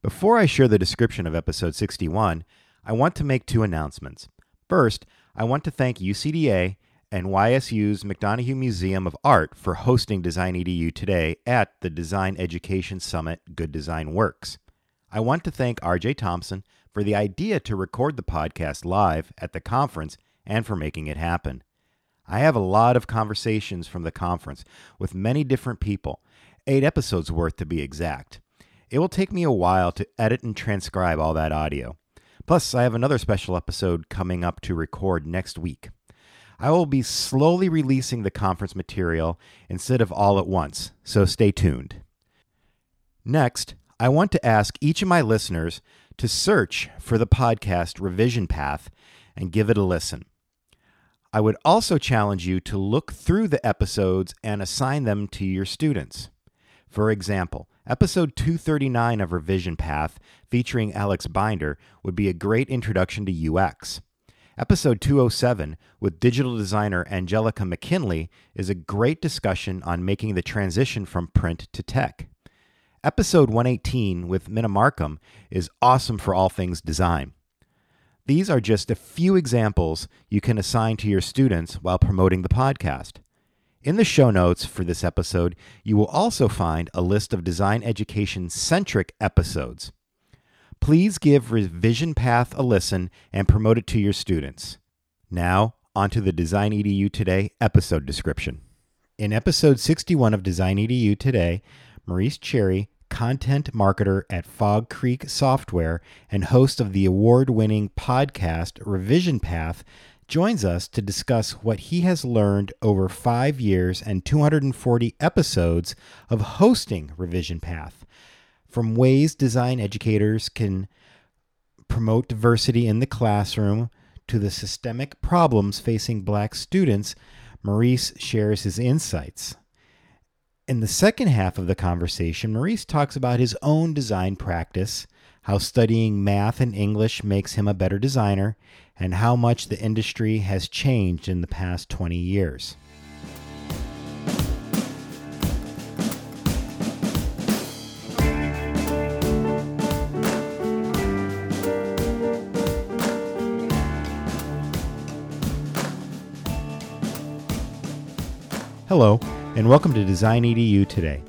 Before I share the description of episode 61, I want to make two announcements. First, I want to thank UCDA and YSU's McDonough Museum of Art for hosting Design EDU today at the Design Education Summit Good Design Works. I want to thank RJ Thompson for the idea to record the podcast live at the conference and for making it happen. I have a lot of conversations from the conference with many different people, eight episodes worth to be exact. It will take me a while to edit and transcribe all that audio. Plus, I have another special episode coming up to record next week. I will be slowly releasing the conference material instead of all at once, so stay tuned. Next, I want to ask each of my listeners to search for the podcast Revision Path and give it a listen. I would also challenge you to look through the episodes and assign them to your students. For example, episode 239 of Revision Path, featuring Alex Binder, would be a great introduction to UX. Episode 207 with digital designer Angelica McKinley is a great discussion on making the transition from print to tech. Episode 118 with Minna Markham is awesome for all things design. These are just a few examples you can assign to your students while promoting the podcast. In the show notes for this episode, you will also find a list of design education centric episodes. Please give Revision Path a listen and promote it to your students. Now, onto the Design EDU Today episode description. In episode 61 of Design EDU Today, Maurice Cherry, content marketer at Fog Creek Software and host of the award winning podcast Revision Path, joins us to discuss what he has learned over five years and 240 episodes of hosting Revision Path from ways design educators can promote diversity in the classroom to the systemic problems facing black students, Maurice shares his insights. In the second half of the conversation, Maurice talks about his own design practice, how studying math and English makes him a better designer, and how much the industry has changed in the past 20 years. Hello, and welcome to Design EDU Today,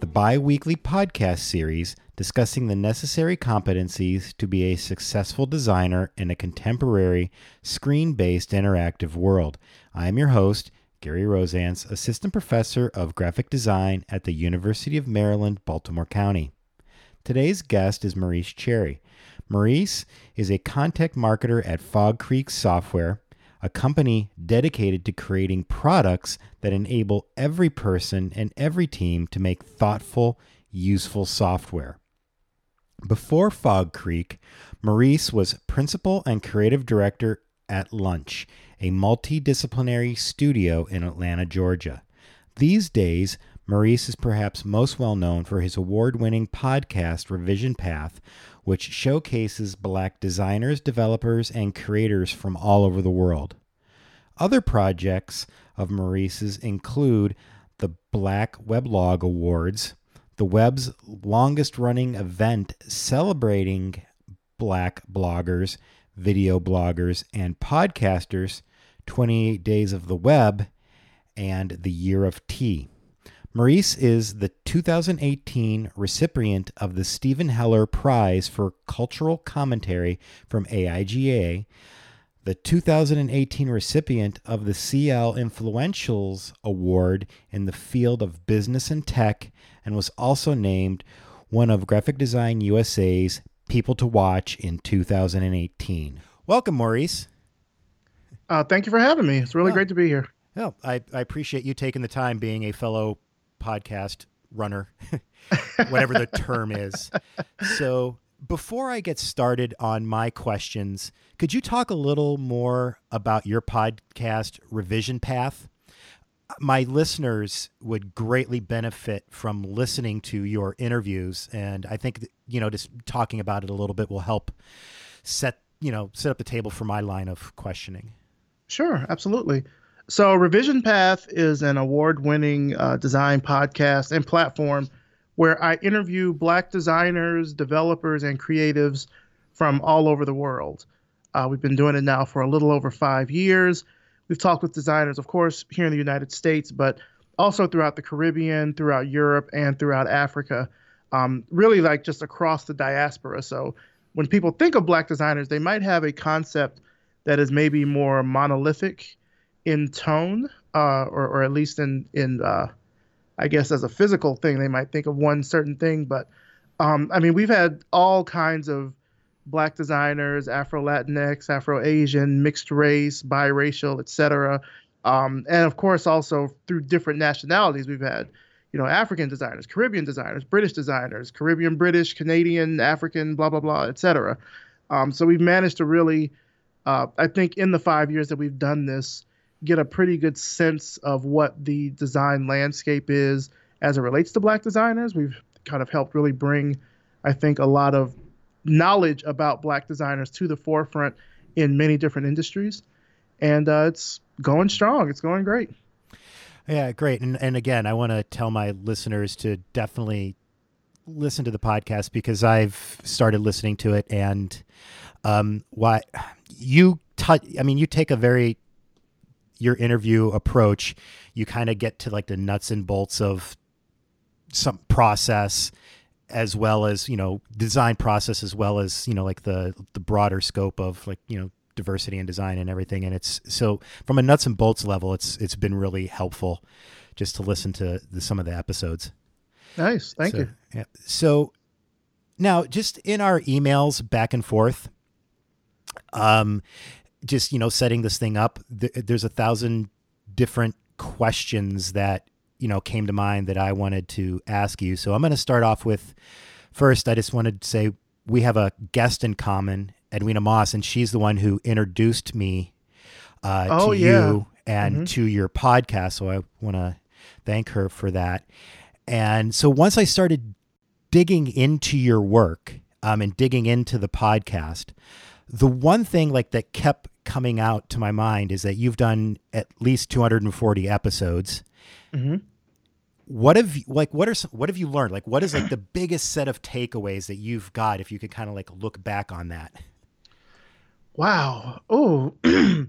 the bi weekly podcast series discussing the necessary competencies to be a successful designer in a contemporary, screen based interactive world. I am your host, Gary Rozanc, Assistant Professor of Graphic Design at the University of Maryland, Baltimore County. Today's guest is Maurice Cherry. Maurice is a content marketer at Fog Creek Software a company dedicated to creating products that enable every person and every team to make thoughtful, useful software. Before Fog Creek, Maurice was principal and creative director at Lunch, a multidisciplinary studio in Atlanta, Georgia. These days, Maurice is perhaps most well known for his award winning podcast, Revision Path, which showcases black designers, developers, and creators from all over the world. Other projects of Maurice's include the Black Weblog Awards, the web's longest running event celebrating black bloggers, video bloggers, and podcasters, 28 Days of the Web, and the Year of Tea. Maurice is the 2018 recipient of the Steven Heller Prize for Cultural Commentary from AIGA, the 2018 recipient of the CL Influentials Award in the field of business and tech, and was also named one of Graphic Design USA's People to Watch in 2018. Welcome, Maurice. Uh, thank you for having me. It's really well, great to be here. Well, I, I appreciate you taking the time being a fellow podcast runner, whatever the term is. So, before I get started on my questions, could you talk a little more about your podcast, Revision Path? My listeners would greatly benefit from listening to your interviews, and I think you know just talking about it a little bit will help set you know set up the table for my line of questioning. Sure, absolutely. So, Revision Path is an award winning uh, design podcast and platform where I interview Black designers, developers, and creatives from all over the world. Uh, we've been doing it now for a little over five years. We've talked with designers, of course, here in the United States, but also throughout the Caribbean, throughout Europe, and throughout Africa. Um, really, like just across the diaspora. So when people think of Black designers, they might have a concept that is maybe more monolithic in tone, uh, or, or at least in in uh, I guess as a physical thing, they might think of one certain thing. But um, I mean, we've had all kinds of black designers, Afro Latinx, Afro Asian, mixed race, biracial, etc. Um, and of course, also through different nationalities, we've had, you know, African designers, Caribbean designers, British designers, Caribbean, British, Canadian, African, blah blah blah, etc. Um, so we've managed to really, uh, I think, in the five years that we've done this, get a pretty good sense of what the design landscape is as it relates to black designers. We've kind of helped really bring, I think, a lot of knowledge about black designers to the forefront in many different industries. And uh, it's going strong. It's going great. Yeah, great. And, and again, I want to tell my listeners to definitely listen to the podcast because I've started listening to it and um, why you touch, I mean, you take a very your interview approach, you kind of get to like the nuts and bolts of some process as well as, you know, design process as well as, you know, like the the broader scope of like, you know, diversity and design and everything and it's so from a nuts and bolts level it's it's been really helpful just to listen to the, some of the episodes. Nice. Thank so, you. Yeah. So now just in our emails back and forth um just you know setting this thing up th- there's a thousand different questions that you know came to mind that i wanted to ask you so i'm going to start off with first i just wanted to say we have a guest in common edwina moss and she's the one who introduced me uh, oh, to yeah. you and mm-hmm. to your podcast so i want to thank her for that and so once i started digging into your work um, and digging into the podcast the one thing like that kept coming out to my mind is that you've done at least 240 episodes. Mm-hmm. What have you, like what are some, what have you learned? Like what is like the biggest set of takeaways that you've got if you could kind of like look back on that? Wow. Oh, there's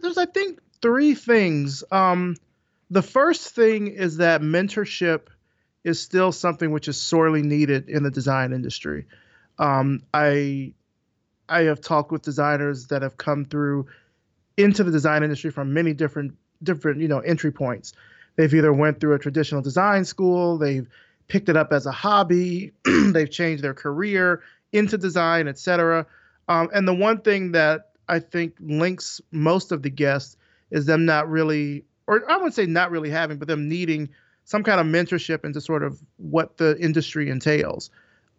there's I think three things. Um, the first thing is that mentorship is still something which is sorely needed in the design industry. Um, I I have talked with designers that have come through into the design industry from many different different you know entry points. They've either went through a traditional design school, they've picked it up as a hobby, they've changed their career into design, etc. Um, and the one thing that I think links most of the guests is them not really, or I wouldn't say not really having, but them needing some kind of mentorship into sort of what the industry entails.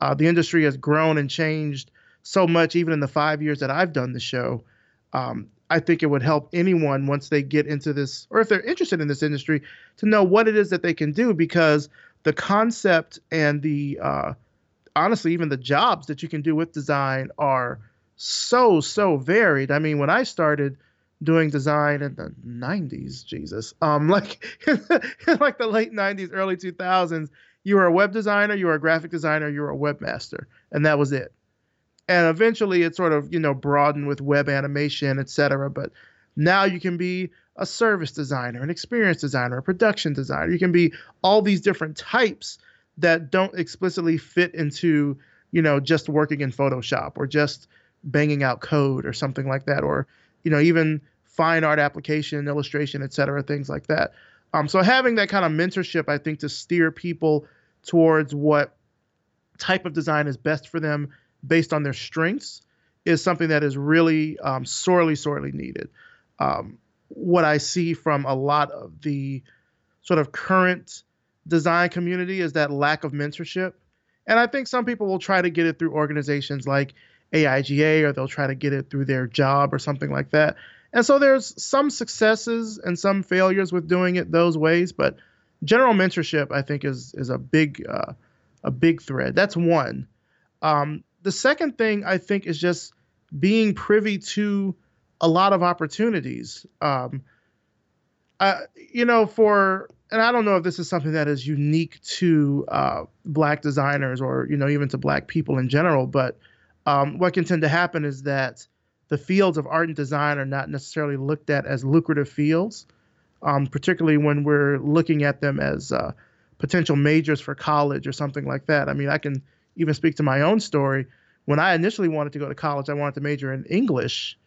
Uh, the industry has grown and changed so much, even in the five years that I've done the show. Um, I think it would help anyone once they get into this, or if they're interested in this industry, to know what it is that they can do because the concept and the uh, honestly, even the jobs that you can do with design are so so varied. I mean, when I started doing design in the 90s, Jesus, um, like like the late 90s, early 2000s, you were a web designer, you were a graphic designer, you were a webmaster, and that was it and eventually it sort of you know broadened with web animation etc but now you can be a service designer an experience designer a production designer. You can be all these different types that don't explicitly fit into you know just working in photoshop or just banging out code or something like that or you know even fine art application illustration etc things like that. Um, so having that kind of mentorship i think to steer people towards what type of design is best for them based on their strengths is something that is really um, sorely, sorely needed. Um, what I see from a lot of the sort of current design community is that lack of mentorship. And I think some people will try to get it through organizations like AIGA or they'll try to get it through their job or something like that. And so there's some successes and some failures with doing it those ways, but general mentorship I think is is a big uh, a big thread. That's one. Um, the second thing I think is just being privy to a lot of opportunities. Um, uh, you know, for and I don't know if this is something that is unique to uh, black designers or you know even to black people in general, but um, what can tend to happen is that the fields of art and design are not necessarily looked at as lucrative fields, um, particularly when we're looking at them as uh, potential majors for college or something like that. I mean, I can even speak to my own story. When I initially wanted to go to college, I wanted to major in English,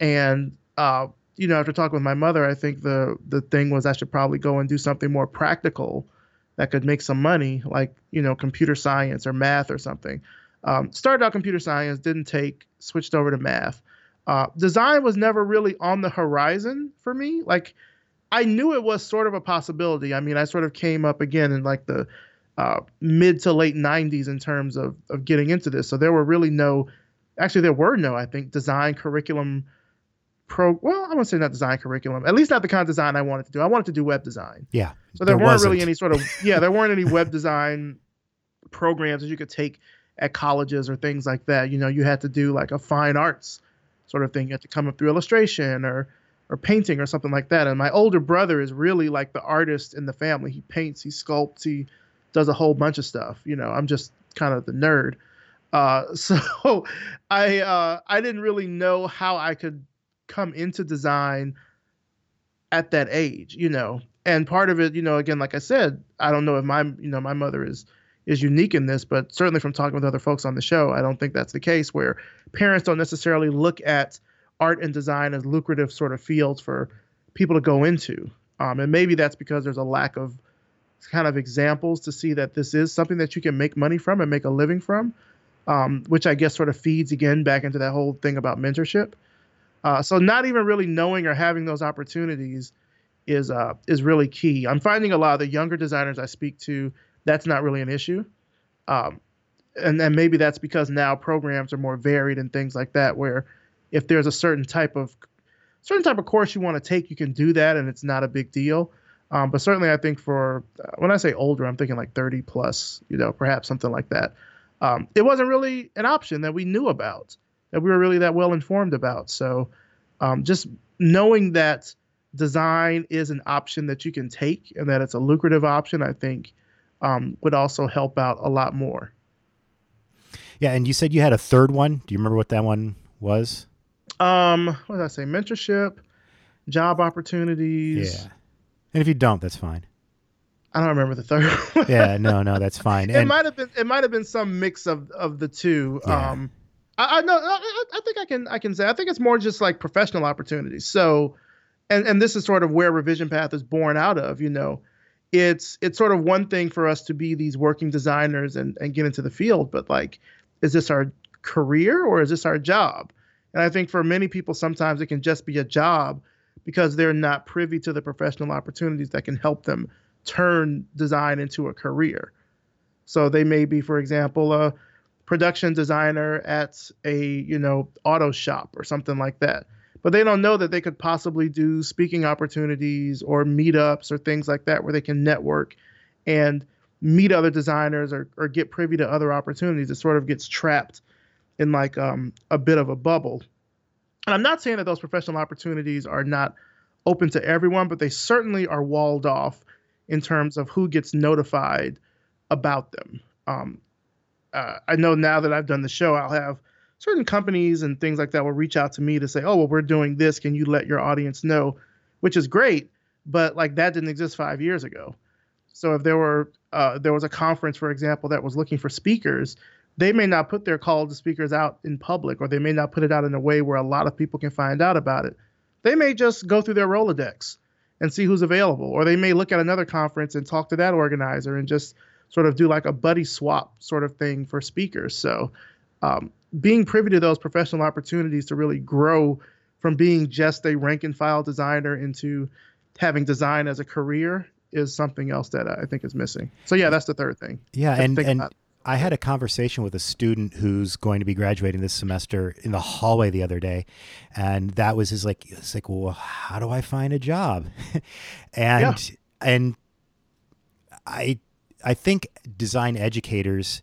and uh, you know, after talking with my mother, I think the the thing was I should probably go and do something more practical that could make some money, like you know, computer science or math or something. Um, started out computer science, didn't take, switched over to math. Uh, design was never really on the horizon for me. Like I knew it was sort of a possibility. I mean, I sort of came up again in like the uh, mid to late 90s in terms of, of getting into this. So there were really no, actually, there were no, I think, design curriculum pro. Well, I won't say not design curriculum, at least not the kind of design I wanted to do. I wanted to do web design. Yeah. So there, there weren't wasn't. really any sort of, yeah, there weren't any web design programs that you could take at colleges or things like that. You know, you had to do like a fine arts sort of thing. You had to come up through illustration or or painting or something like that. And my older brother is really like the artist in the family. He paints, he sculpts, he does a whole bunch of stuff. You know, I'm just kind of the nerd. Uh, so I uh, I didn't really know how I could come into design at that age, you know. And part of it, you know, again, like I said, I don't know if my you know my mother is is unique in this, but certainly from talking with other folks on the show, I don't think that's the case where parents don't necessarily look at art and design as lucrative sort of fields for people to go into. Um, and maybe that's because there's a lack of kind of examples to see that this is something that you can make money from and make a living from, um, which I guess sort of feeds again back into that whole thing about mentorship. Uh, so not even really knowing or having those opportunities is uh, is really key. I'm finding a lot of the younger designers I speak to that's not really an issue. Um, and then maybe that's because now programs are more varied and things like that, where if there's a certain type of certain type of course you want to take, you can do that, and it's not a big deal. Um, but certainly, I think for uh, when I say older, I'm thinking like 30 plus, you know, perhaps something like that. Um, it wasn't really an option that we knew about, that we were really that well informed about. So, um, just knowing that design is an option that you can take and that it's a lucrative option, I think um, would also help out a lot more. Yeah, and you said you had a third one. Do you remember what that one was? Um, what did I say? Mentorship, job opportunities. Yeah. And if you don't, that's fine. I don't remember the third. One. yeah, no, no, that's fine. it might have been it might have been some mix of of the two. Yeah. Um, I, I know I, I think I can I can say I think it's more just like professional opportunities. So, and and this is sort of where Revision Path is born out of. You know, it's it's sort of one thing for us to be these working designers and and get into the field, but like, is this our career or is this our job? And I think for many people, sometimes it can just be a job because they're not privy to the professional opportunities that can help them turn design into a career. So they may be, for example, a production designer at a you know auto shop or something like that but they don't know that they could possibly do speaking opportunities or meetups or things like that where they can network and meet other designers or, or get privy to other opportunities. It sort of gets trapped in like um, a bit of a bubble. And I'm not saying that those professional opportunities are not open to everyone, but they certainly are walled off in terms of who gets notified about them. Um, uh, I know now that I've done the show, I'll have certain companies and things like that will reach out to me to say, "Oh, well, we're doing this. Can you let your audience know?" Which is great, but like that didn't exist five years ago. So if there were uh, there was a conference, for example, that was looking for speakers, they may not put their call to speakers out in public, or they may not put it out in a way where a lot of people can find out about it. They may just go through their Rolodex and see who's available, or they may look at another conference and talk to that organizer and just sort of do like a buddy swap sort of thing for speakers. So um, being privy to those professional opportunities to really grow from being just a rank and file designer into having design as a career is something else that I think is missing. So yeah, that's the third thing. Yeah, and and I had a conversation with a student who's going to be graduating this semester in the hallway the other day, and that was his like, it's like, well, how do I find a job? and yeah. and I I think design educators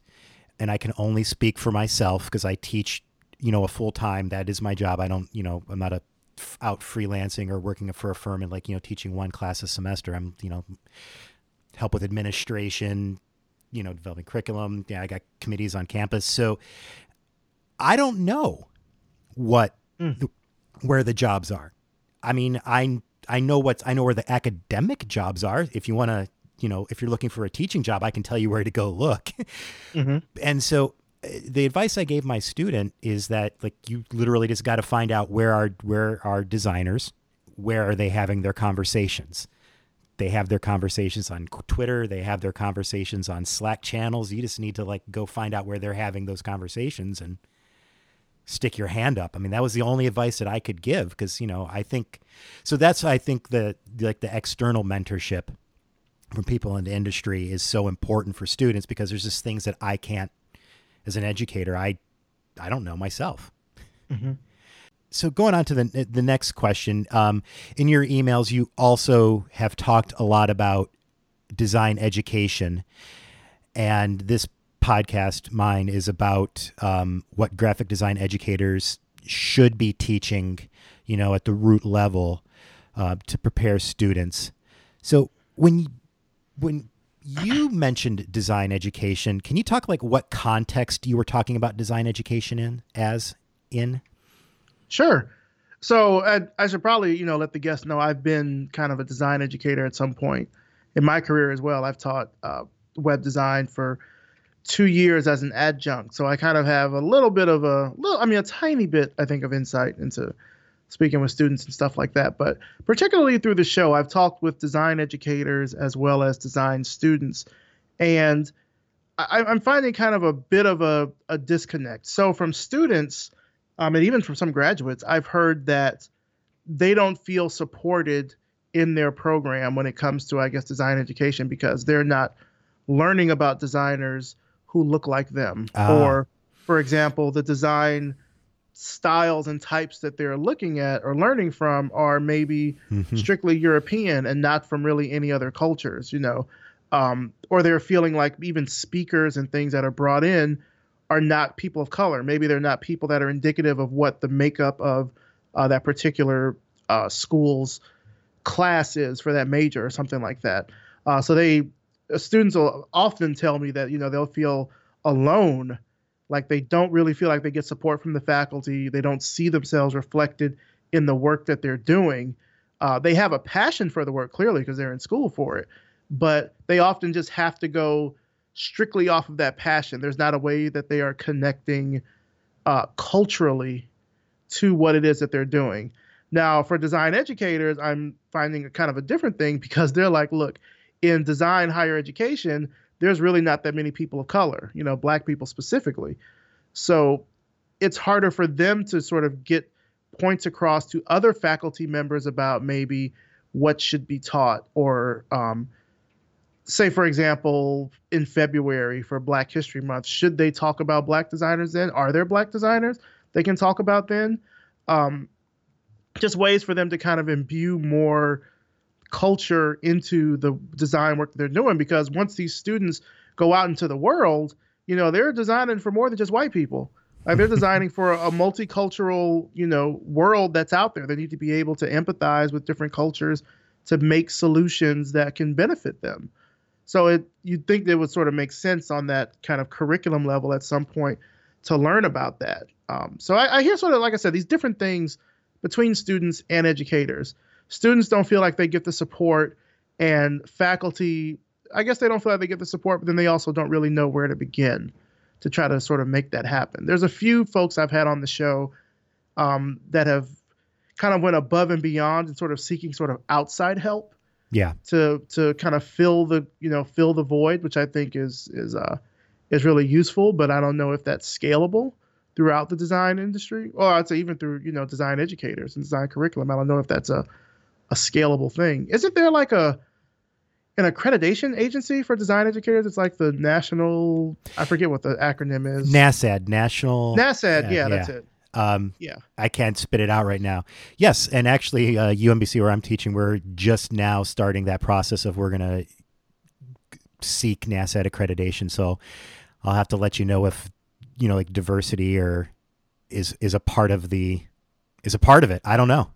and I can only speak for myself because I teach, you know, a full time. That is my job. I don't, you know, I'm not a f- out freelancing or working for a firm and like you know teaching one class a semester. I'm you know help with administration, you know developing curriculum. Yeah, I got committees on campus, so I don't know what Mm. where the jobs are. I mean, I I know what's I know where the academic jobs are. If you want to, you know, if you're looking for a teaching job, I can tell you where to go look. hmm and so uh, the advice I gave my student is that like you literally just got to find out where are where are designers, where are they having their conversations. They have their conversations on Twitter, they have their conversations on Slack channels. You just need to like go find out where they're having those conversations and stick your hand up. I mean, that was the only advice that I could give because, you know, I think so that's I think the like the external mentorship from people in the industry is so important for students because there's just things that I can't as an educator I I don't know myself. hmm So going on to the the next question, um, in your emails you also have talked a lot about design education, and this podcast mine is about um, what graphic design educators should be teaching, you know, at the root level uh, to prepare students. So when when you mentioned design education, can you talk like what context you were talking about design education in as in? Sure. So I, I should probably, you know, let the guests know I've been kind of a design educator at some point in my career as well. I've taught uh, web design for two years as an adjunct, so I kind of have a little bit of a little, I mean, a tiny bit, I think, of insight into speaking with students and stuff like that. But particularly through the show, I've talked with design educators as well as design students, and I, I'm finding kind of a bit of a, a disconnect. So from students um, and even from some graduates, I've heard that they don't feel supported in their program when it comes to, I guess, design education because they're not learning about designers who look like them. Ah. Or, for example, the design styles and types that they're looking at or learning from are maybe Mhm. strictly European and not from really any other cultures, you know. Um, or they're feeling like even speakers and things that are brought in are not people of color. Maybe they're not people that are indicative of what the makeup of uh, that particular uh, school's class is for that major or something like that. Uh, so they uh, students will often tell me that you know they'll feel alone, like they don't really feel like they get support from the faculty. They don't see themselves reflected in the work that they're doing. Uh, they have a passion for the work clearly because they're in school for it, but they often just have to go strictly off of that passion. There's not a way that they are connecting uh, culturally to what it is that they're doing. Now, for design educators, I'm finding a kind of a different thing because they're like, look, in design higher education, there's really not that many people of color, you know, black people specifically. So it's harder for them to sort of get points across to other faculty members about maybe what should be taught or um, say for example in february for black history month should they talk about black designers then? Are there black designers they can talk about then? Um, just ways for them to kind of imbue more culture into the design work they're doing because once these students go out into the world you know they're designing for more than just white people. Like they're designing for a multicultural you know world that's out there. They need to be able to empathize with different cultures to make solutions that can benefit them so it you'd think it would sort of make sense on that kind of curriculum level at some point to learn about that. Um, so I, I hear sort of like I said these different things between students and educators. Students don't feel like they get the support, and faculty, I guess they don't feel like they get the support, but then they also don't really know where to begin to try to sort of make that happen. There's a few folks I've had on the show um, that have kind of went above and beyond and sort of seeking sort of outside help Yeah. to to kind of fill the you know fill the void, which I think is is uh is really useful. But I don't know if that's scalable throughout the design industry, or I'd say even through you know design educators and design curriculum. I don't know if that's a a scalable thing. Isn't there like a an accreditation agency for design educators? It's like the national I forget what the acronym is. NASAD, National. NASAD, yeah, yeah, that's it. Um, Yeah. I can't spit it out right now. Yes, and actually, uh, UMBC where I'm teaching, we're just now starting that process of we're gonna seek NASAD accreditation. So I'll have to let you know if you know like diversity or is is a part of the is a part of it. I don't know.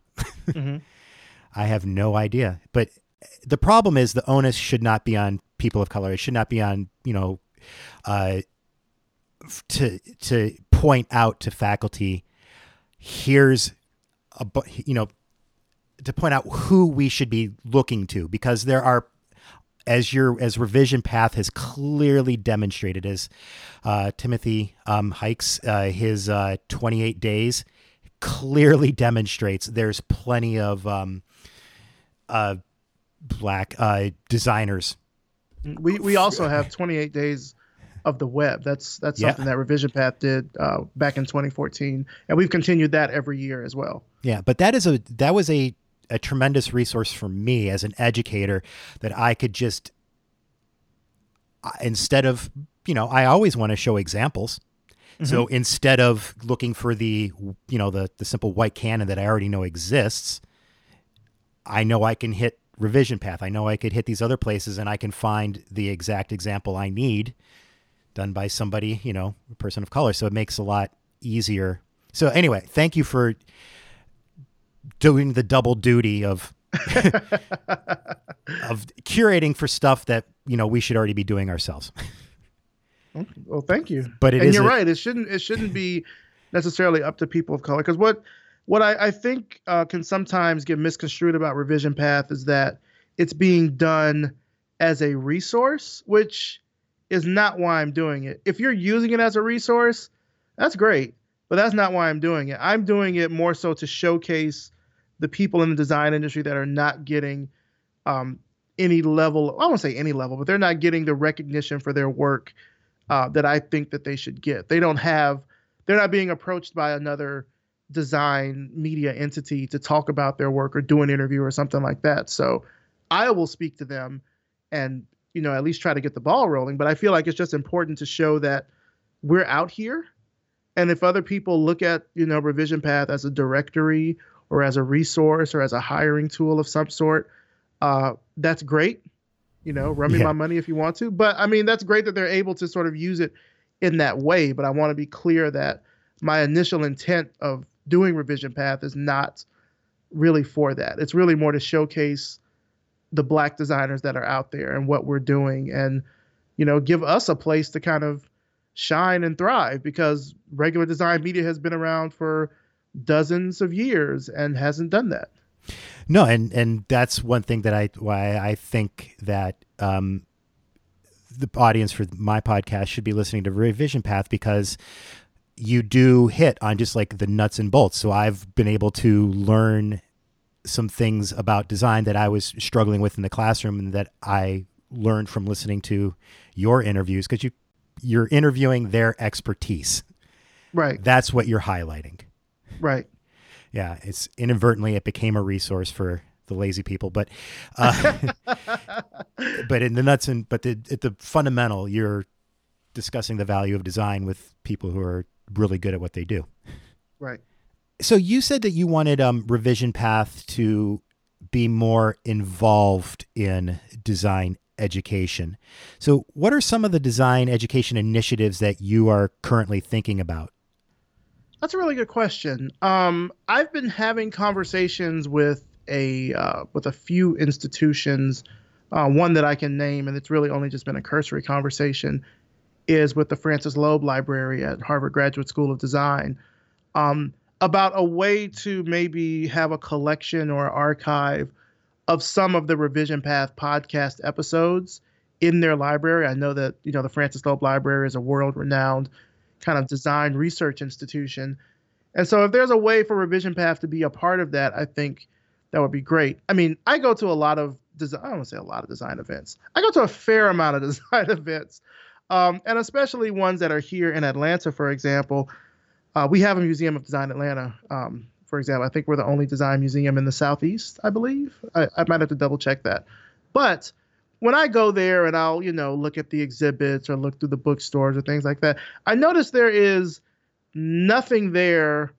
mm-hmm. I have no idea. But the problem is the onus should not be on people of color. It should not be on, you know, uh, to to point out to faculty here's a you know to point out who we should be looking to because there are as your as revision path has clearly demonstrated as uh, timothy um, hikes uh, his uh, 28 days clearly demonstrates there's plenty of um, uh, black uh, designers. We we also have 28 days of the web. That's that's yeah. something that Revision Path did uh, back in 2014, and we've continued that every year as well. Yeah, but that is a that was a a tremendous resource for me as an educator that I could just instead of you know I always want to show examples. Mm-hmm. So instead of looking for the you know the the simple white canon that I already know exists, I know I can hit revision path. I know I could hit these other places and I can find the exact example I need done by somebody, you know, a person of color. So it makes a lot easier. So anyway, thank you for doing the double duty of of curating for stuff that, you know, we should already be doing ourselves. well, thank you. But it is- and you're right. It shouldn't it shouldn't be necessarily up to people of color because what what I, I think uh, can sometimes get misconstrued about revision path is that it's being done as a resource, which is not why I'm doing it. If you're using it as a resource, that's great, but that's not why I'm doing it. I'm doing it more so to showcase the people in the design industry that are not getting um, any level. I won't say any level, but they're not getting the recognition for their work uh, that I think that they should get. They don't have. They're not being approached by another design media entity to talk about their work or do an interview or something like that. So I will speak to them and you know, at least try to get the ball rolling. But I feel like it's just important to show that we're out here. And if other people look at, you know, Revision Path as a directory or as a resource or as a hiring tool of some sort, uh, that's great. You know, run me yeah. my money if you want to. But I mean, that's great that they're able to sort of use it in that way. But I want to be clear that my initial intent of doing Revision Path is not really for that. It's really more to showcase the black designers that are out there and what we're doing and you know give us a place to kind of shine and thrive because regular design media has been around for dozens of years and hasn't done that. No and and that's one thing that i why i think that um the audience for my podcast should be listening to revision path because you do hit on just like the nuts and bolts. So i've been able to learn some things about design that I was struggling with in the classroom and that I learned from listening to your interviews because you you're interviewing their expertise. Right. That's what you're highlighting. Right. Yeah, it's inadvertently it became a resource for the lazy people, but uh, but in the nuts and but the at the fundamental, you're discussing the value of design with people who are really good at what they do. Right so you said that you wanted um, Revision Path to be more involved in design education. So, what are some of the design education initiatives that you are currently thinking about? That's a really good question. Um, I've been having conversations with a uh, with a few institutions. Uh, one that I can name, and it's really only just been a cursory conversation, is with the Frances Loeb Library at Harvard Graduate School of Design. Um, about a way to maybe have a collection or archive of some of the Revision Path podcast episodes in their library. I know that you know the Frances Loeb Library is a world-renowned kind of design research institution, and so if there's a way for Revision Path to be a part of that, I think that would be great. I mean, I go to a lot of design. I don't want to say a lot of design events. I go to a fair amount of design events, um, and especially ones that are here in Atlanta, for example. Uh, we have a Museum of Design Atlanta, um, for example. I think we're the only design museum in the Southeast, I believe. I, I might have to double check that. But when I go there and I'll, you know, look at the exhibits or look through the bookstores or things like that, I notice there is nothing there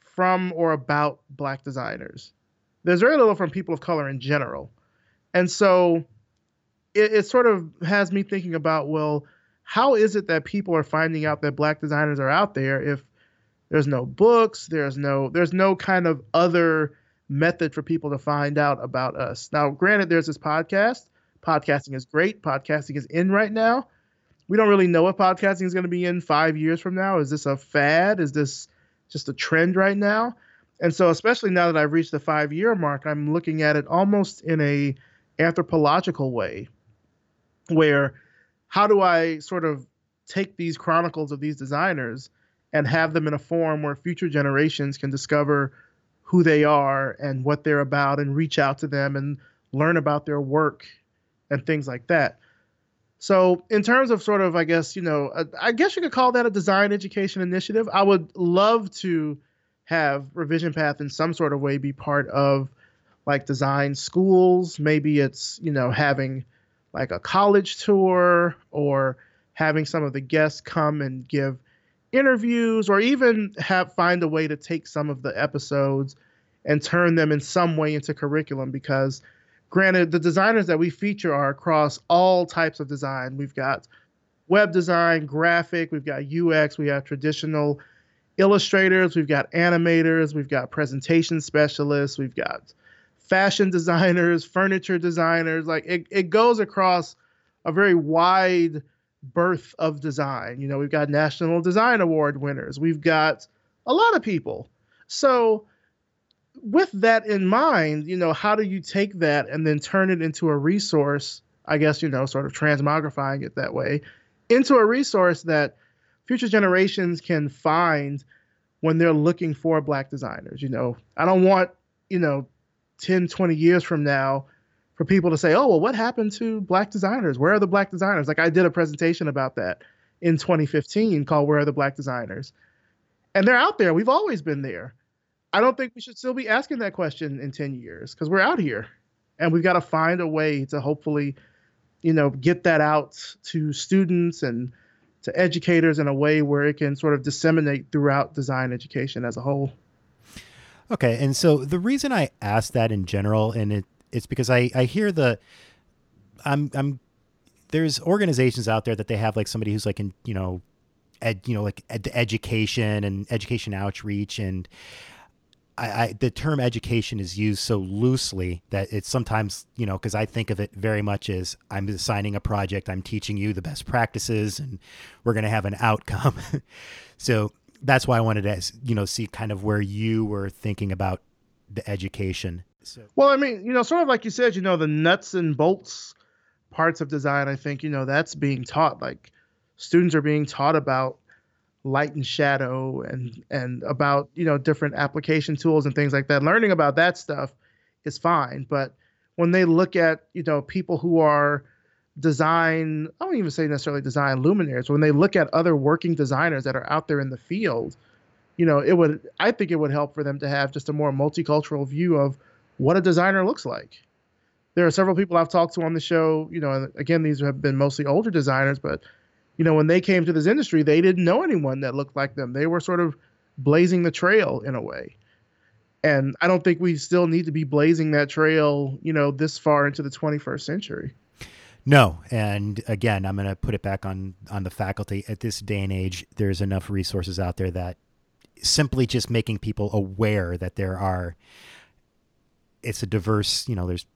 from or about black designers. There's very little from people of color in general. And so it, it sort of has me thinking about, well, how is it that people are finding out that black designers are out there if there's no books. There's no there's no kind of other method for people to find out about us. Now, granted, there's this podcast. Podcasting is great. Podcasting is in right now. We don't really know what podcasting is going to be in five years from now. Is this a fad? Is this just a trend right now? And so, especially now that I've reached the five year mark, I'm looking at it almost in a anthropological way, where how do I sort of take these chronicles of these designers and have them in a form where future generations can discover who they are and what they're about and reach out to them and learn about their work and things like that. So, in terms of sort of, I guess, you know, uh, I guess you could call that a design education initiative. I would love to have Revision Path in some sort of way be part of like design schools. Maybe it's, you know, having like a college tour or having some of the guests come and give interviews or even have find a way to take some of the episodes and turn them in some way into curriculum because granted the designers that we feature are across all types of design. We've got web design graphic we've got ux we have traditional illustrators we've got animators we've got presentation specialists we've got fashion designers furniture designers. Like it, it goes across a very wide birth of design. You know, we've got National Design Award winners, we've got a lot of people. So, with that in mind, you know, how do you take that and then turn it into a resource? I guess, you know, sort of transmogrifying it that way into a resource that future generations can find when they're looking for black designers. You know, I don't want, you know, 10, 20 years from now for people to say, oh, well, what happened to black designers? Where are the black designers? Like I did a presentation about that in 2015 called Where Are the Black Designers? And they're out there. We've always been there. I don't think we should still be asking that question in 10 years because we're out here and we've got to find a way to hopefully, you know, get that out to students and to educators in a way where it can sort of disseminate throughout design education as a whole. Okay, and so the reason I asked that in general, and it it's because I I hear the I'm I'm there's organizations out there that they have like somebody who's like in you know ed you know like ed, education and education outreach and I, I, the term education is used so loosely that it's sometimes you know because I think of it very much as I'm assigning a project, I'm teaching you the best practices, and we're going to have an outcome. so that's why I wanted to you know see kind of where you were thinking about the education so. Well, I mean, you know, sort of like you said, you know, the nuts and bolts parts of design, I think, you know, that's being taught. Like students are being taught about light and shadow and and about, you know, different application tools and things like that. Learning about that stuff is fine, but when they look at, you know, people who are design, I don't even say necessarily design luminaries, when they look at other working designers that are out there in the field, you know, it would I think it would help for them to have just a more multicultural view of what a designer looks like. There are several people I've talked to on the show, you know, and again, these have been mostly older designers, but you know, when they came to this industry, they didn't know anyone that looked like them. They were sort of blazing the trail in a way. And I don't think we still need to be blazing that trail, you know, this far into the 21st century. No, and again, I'm going to put it back on on the faculty. At this day and age, there's enough resources out there that simply just making people aware that there are it's a diverse, you know, there's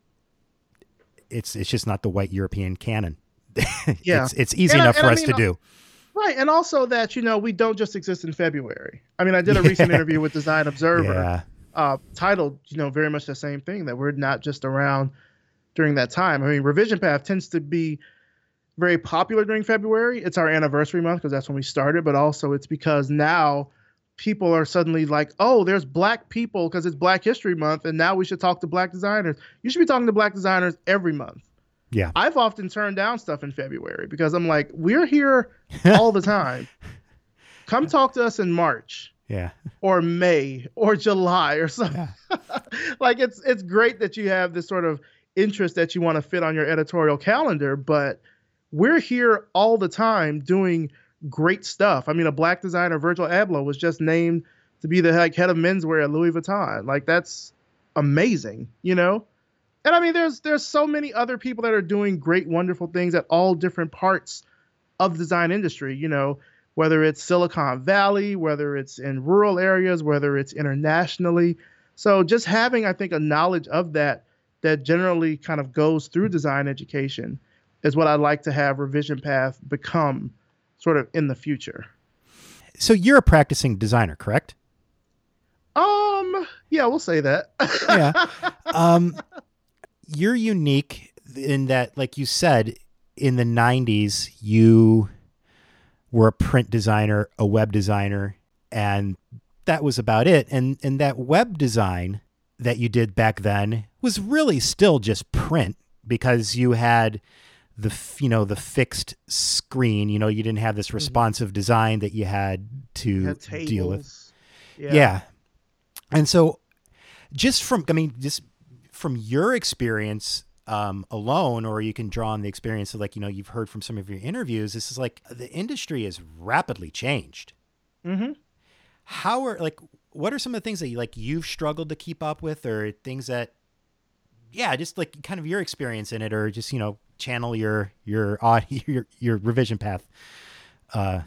it's it's just not the white European canon. yeah, it's, it's easy and enough I, for us mean, to do. Right, and also that you know we don't just exist in February. I mean, I did a yeah. recent interview with Design Observer, yeah. uh, titled you know very much the same thing that we're not just around during that time. I mean, Revision Path tends to be very popular during February. It's our anniversary month because that's when we started, but also it's because now people are suddenly like, oh, there's black people because it's Black History Month, and now we should talk to black designers. You should be talking to black designers every month. Yeah. I've often turned down stuff in February because I'm like, we're here all the time. Come talk to us in March. Yeah. Or May or July or something. Yeah. like it's it's great that you have this sort of interest that you want to fit on your editorial calendar, but we're here all the time doing great stuff. I mean, a black designer, Virgil Abloh, was just named to be the like, head of menswear at Louis Vuitton. Like that's amazing, you know. And I mean, there's there's so many other people that are doing great, wonderful things at all different parts of the design industry. You know, whether it's Silicon Valley, whether it's in rural areas, whether it's internationally. So just having, I think, a knowledge of that that generally kind of goes through design education is what I'd like to have Revision Path become sort of in the future. So you're a practicing designer, correct? Um, yeah, we'll say that. yeah. Um, you're unique in that, like you said, in the 90s, you were a print designer, a web designer, and that was about it. And and that web design that you did back then was really still just print because you had the you know the fixed screen. You know, you didn't have this mm-hmm. responsive mm-hmm. design that you had to deal with. Yeah. yeah. And so just from I mean just from your experience um, alone, or you can draw on the experience of like you know you've heard from some of your interviews. This is like the industry has rapidly changed. Mm-hmm. How are like what are some of the things that you like you've struggled to keep up with, or things that yeah, just like kind of your experience in it, or just you know channel your your your your revision path uh,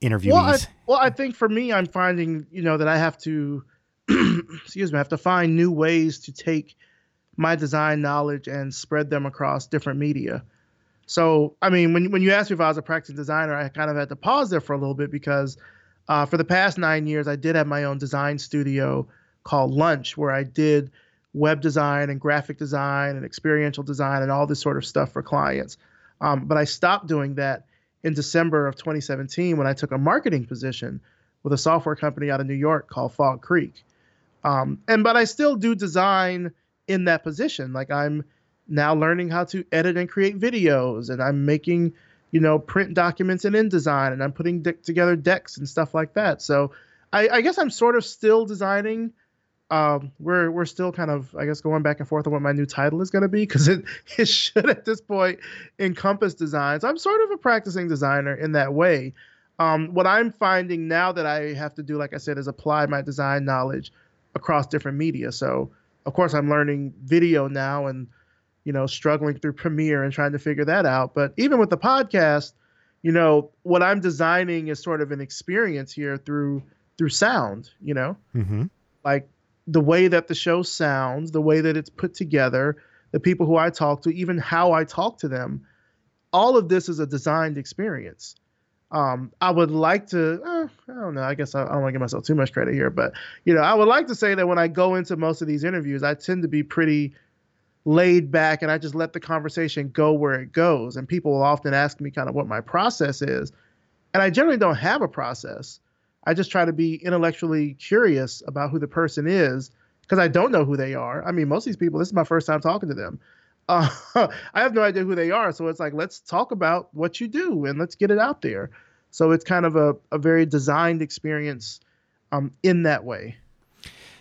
interviewees. Well I, well, I think for me, I'm finding you know that I have to excuse me, I have to find new ways to take my design knowledge and spread them across different media. So, I mean, when when you asked me if I was a practicing designer, I kind of had to pause there for a little bit because uh, for the past nine years, I did have my own design studio called Lunch, where I did web design and graphic design and experiential design and all this sort of stuff for clients. Um, but I stopped doing that in December of 2017 when I took a marketing position with a software company out of New York called Fog Creek. Um, and but I still do design in that position. Like I'm now learning how to edit and create videos, and I'm making, you know, print documents in InDesign, and I'm putting de- together decks and stuff like that. So I, I guess I'm sort of still designing. Um, we're we're still kind of I guess going back and forth on what my new title is going to be because it it should at this point encompass designs. I'm sort of a practicing designer in that way. Um, what I'm finding now that I have to do, like I said, is apply my design knowledge across different media. So of course i'm learning video now and you know struggling through premiere and trying to figure that out but even with the podcast you know what i'm designing is sort of an experience here through through sound you know mm-hmm. like the way that the show sounds the way that it's put together the people who i talk to even how i talk to them all of this is a designed experience um, I would like to, uh, I don't know, I guess I, I don't want to give myself too much credit here, but, you know, I would like to say that when I go into most of these interviews, I tend to be pretty laid back and I just let the conversation go where it goes. And people will often ask me kind of what my process is. And I generally don't have a process. I just try to be intellectually curious about who the person is because I don't know who they are. I mean, most of these people, this is my first time talking to them. Uh, I have no idea who they are. So it's like, let's talk about what you do and let's get it out there. So it's kind of a, a very designed experience um, in that way.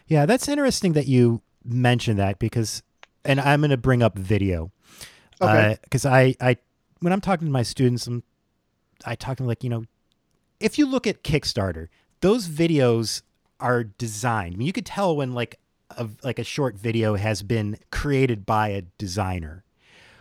Yeah, that's interesting that you mentioned that because, and I'm going to bring up video. Because uh, I, I, when I'm talking to my students, I'm, I talk to them like, you know, if you look at Kickstarter, those videos are designed. I mean, you could tell when like a, like a short video has been created by a designer.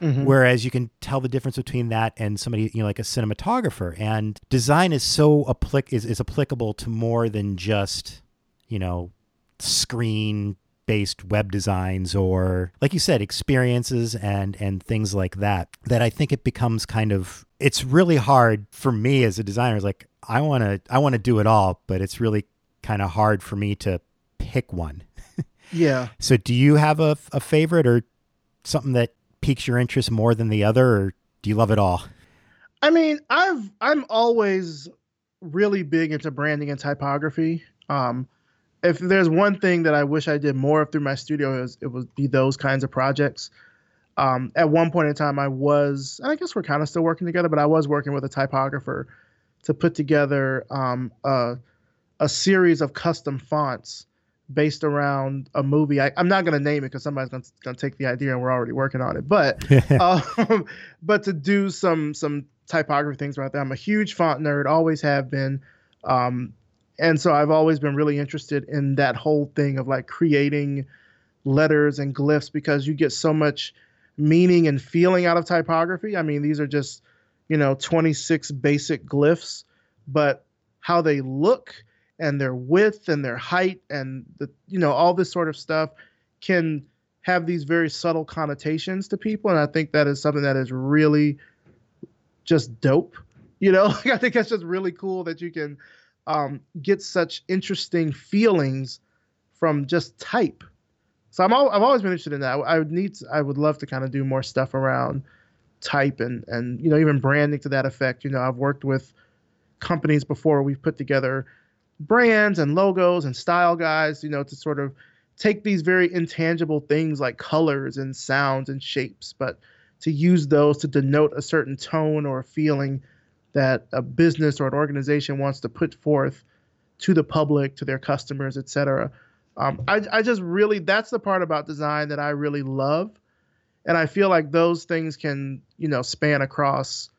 Mm-hmm. Whereas you can tell the difference between that and somebody, you know, like a cinematographer. And design is so applic- is, is applicable to more than just, you know, screen based web designs or like you said experiences and and things like that that i think it becomes kind of it's really hard for me as a designer it's like i want to i want to do it all but it's really kind of hard for me to pick one yeah. So do you have a, a favorite or something that piques your interest more than the other, or do you love it all? I mean, I've I'm always really big into branding and typography. Um, if there's one thing that I wish I did more of through my studio, is it would be those kinds of projects. Um, at one point in time, I was, and I guess we're kind of still working together, but I was working with a typographer to put together um, a, a series of custom fonts based around a movie. I, am not going to name it because somebody's going to take the idea and we're already working on it. But um, but to do some some typography things right there. I'm a huge font nerd, always have been. Um, and so I've always been really interested in that whole thing of like creating letters and glyphs because you get so much meaning and feeling out of typography. I mean, these are just, you know, 26 basic glyphs, but how they look and their width and their height and the you know all this sort of stuff can have these very subtle connotations to people. And i think that is something that is really just dope you know? I think that's just really cool that you can um, get such interesting feelings from just type. So i'm all, i've always been interested in that. I, I would need to, i would love to kind of do more stuff around type and and you know even branding to that effect. You know i've worked with companies before. We've put together brands and logos and style guides you know to sort of take these very intangible things like colors and sounds and shapes but to use those to denote a certain tone or a feeling that a business or an organization wants to put forth to the public to their customers etc um, I, I just really that's the part about design that i really love and I feel like those things can you know span across.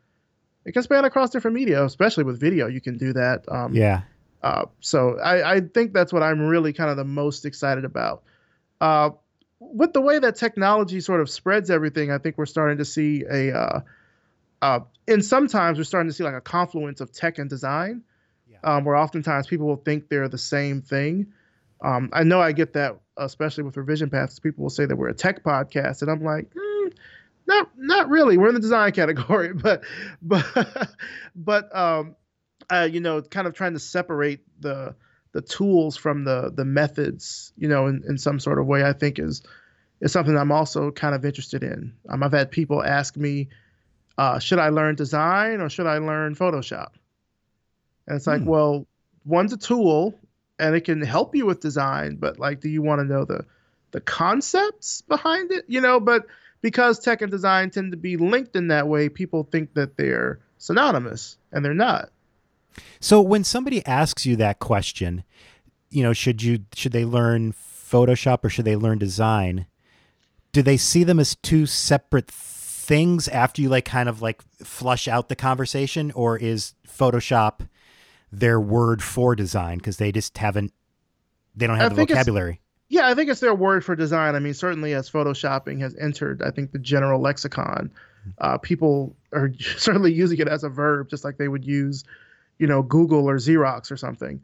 It can span across different media, especially with video. You can do that. Um, yeah. Uh, so I, I think that's what I'm really kind of the most excited about. Uh, with the way that technology sort of spreads everything, I think we're starting to see a. Uh, uh, and sometimes we're starting to see like a confluence of tech and design, yeah. um, where oftentimes people will think they're the same thing. Um, I know I get that, especially with revision paths. People will say that we're a tech podcast, and I'm like, mm, not not really. We're in the design category, but but but um, uh, you know, kind of trying to separate the the tools from the the methods, you know, in, in some sort of way, I think is is something I'm also kind of interested in. Um, I've had people ask me, uh, should I learn design or should I learn Photoshop? And it's like, hmm. well, one's a tool and it can help you with design but like do you want to know the the concepts behind it? You know but because tech and design tend to be linked in that way people think that they're synonymous and they're not. So when somebody asks you that question you know should you should they learn photoshop or should they learn design do they see them as two separate things after you like kind of like flush out the conversation or is photoshop their word for design because they just haven't they don't have I the vocabulary. Yeah, I think it's their word for design. I mean, certainly as photoshopping has entered, I think the general lexicon, uh, people are certainly using it as a verb, just like they would use, you know, Google or Xerox or something.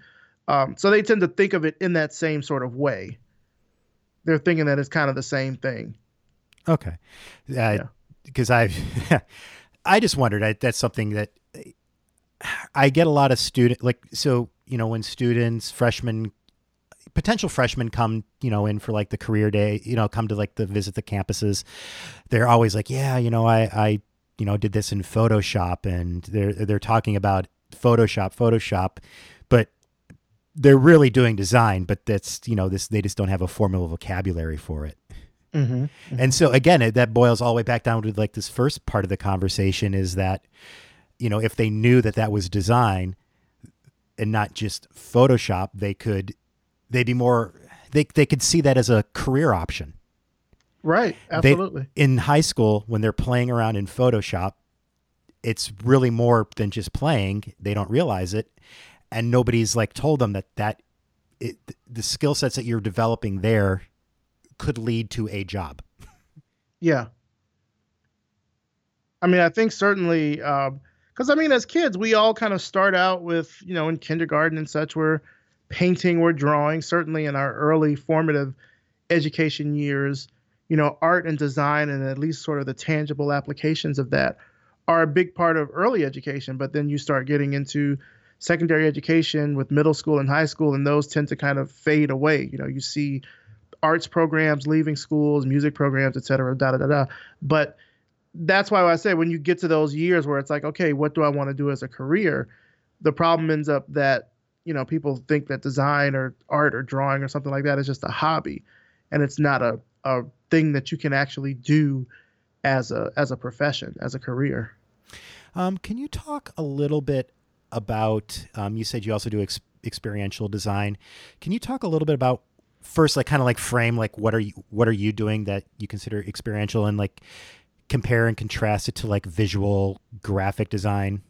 Um, so they tend to think of it in that same sort of way. They're thinking that it's kind of the same thing. Okay, because uh, yeah. I, I just wondered. I, that's something that I get a lot of student like so you know when students freshmen potential freshmen come you know in for like the career day you know come to like the visit the campuses they're always like yeah you know I I you know did this in Photoshop and they're they're talking about Photoshop Photoshop but they're really doing design but that's you know this they just don't have a formal vocabulary for it mm-hmm. Mm-hmm. and so again it, that boils all the way back down to like this first part of the conversation is that you know, if they knew that that was design and not just Photoshop, they could they'd be more they they could see that as a career option. Right, absolutely. They, in high school when they're playing around in Photoshop, it's really more than just playing. They don't realize it and nobody's like told them that that it, the skill sets that you're developing there could lead to a job. Yeah. I mean, I think certainly um, because I mean, as kids, we all kind of start out with, you know, in kindergarten and such, we're painting, we're drawing. Certainly in our early formative education years, you know, art and design and at least sort of the tangible applications of that are a big part of early education. But then you start getting into secondary education with middle school and high school, and those tend to kind of fade away. You know, you see arts programs leaving schools, music programs, et cetera, da da da da. But that's why I say when you get to those years where it's like, okay, what do I want to do as a career? The problem ends up that you know people think that design or art or drawing or something like that is just a hobby, and it's not a a thing that you can actually do as a as a profession as a career. Um, can you talk a little bit about? Um, you said you also do ex- experiential design. Can you talk a little bit about first, like kind of like frame, like what are you what are you doing that you consider experiential, and like compare and contrast it to like visual graphic design?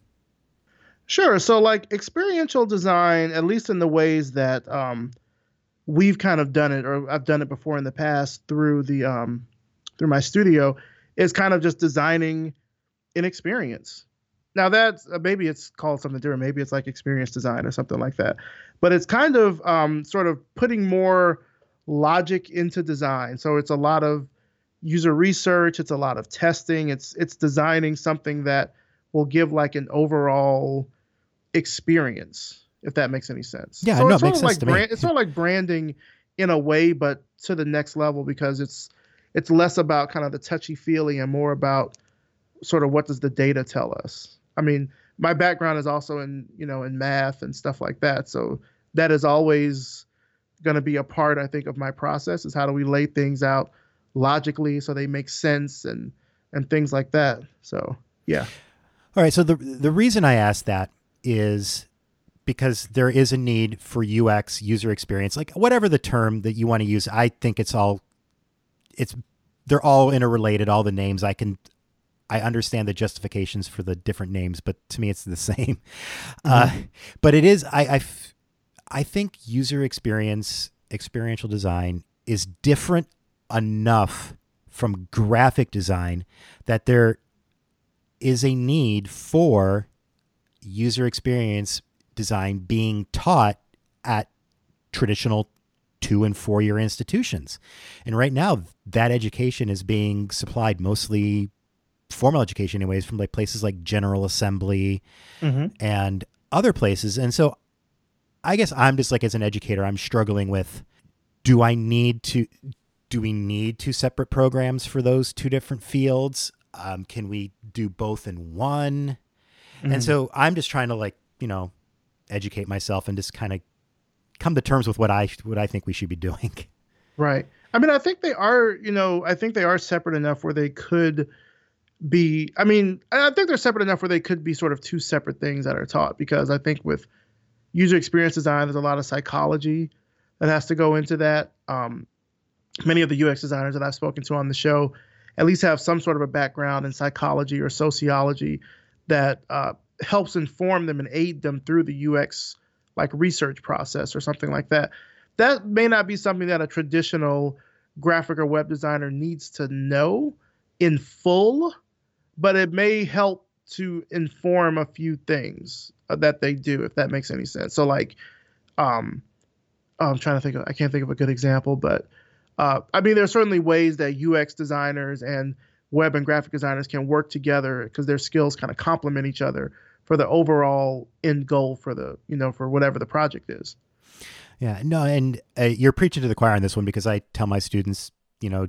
Sure. So like experiential design, at least in the ways that um, we've kind of done it, or I've done it before in the past through the um, through my studio, is kind of just designing an experience. Now that's uh, maybe it's called something different. Maybe it's like experience design or something like that. but it's kind of um, sort of putting more logic into design. So it's a lot of user research, it's a lot of testing, it's it's designing something that will give like an overall experience, if that makes any sense. Yeah, so no, it's it makes sense like to me. brand, it's sort of like branding in a way, but to the next level because it's it's less about kind of the touchy feely and more about sort of what does the data tell us. I mean, my background is also in you know in math and stuff like that, so that is always going to be a part I think of my process is how do we lay things out logically so they make sense and and things like that. So yeah. All right. So the the reason I asked that is because there is a need for UX user experience, like whatever the term that you want to use. I think it's all it's they're all interrelated. All the names I can I understand the justifications for the different names, but to me it's the same. Uh, but it is I I, f- I think user experience experiential design is different enough from graphic design that there is a need for user experience design being taught at traditional two and four year institutions. And right now, that education is being supplied mostly formal education, anyways, from like places like General Assembly Mm-hmm. and other places. And so I guess I'm just like, as an educator, I'm struggling with do I need to, do we need two separate programs for those two different fields? Um, can we do both in one? And so I'm just trying to like, you know, educate myself and just kind of come to terms with what I what I think we should be doing. Right. I mean, I think they are, you know, I think they are separate enough where they could be, I mean, I think they're separate enough where they could be sort of two separate things that are taught because I think with user experience design, there's a lot of psychology that has to go into that. Um, many of the UX designers that I've spoken to on the show at least have some sort of a background in psychology or sociology that uh, helps inform them and aid them through the UX like research process or something like that. That may not be something that a traditional graphic or web designer needs to know in full, but it may help to inform a few things uh, that they do, if that makes any sense. So, like, um, I'm trying to think of, I can't think of a good example, but uh, I mean, there are certainly ways that UX designers and web and graphic designers can work together because their skills kind of complement each other for the overall end goal for the, you know, for whatever the project is. Yeah, no, and uh, you're preaching to the choir on this one because I tell my students, you know,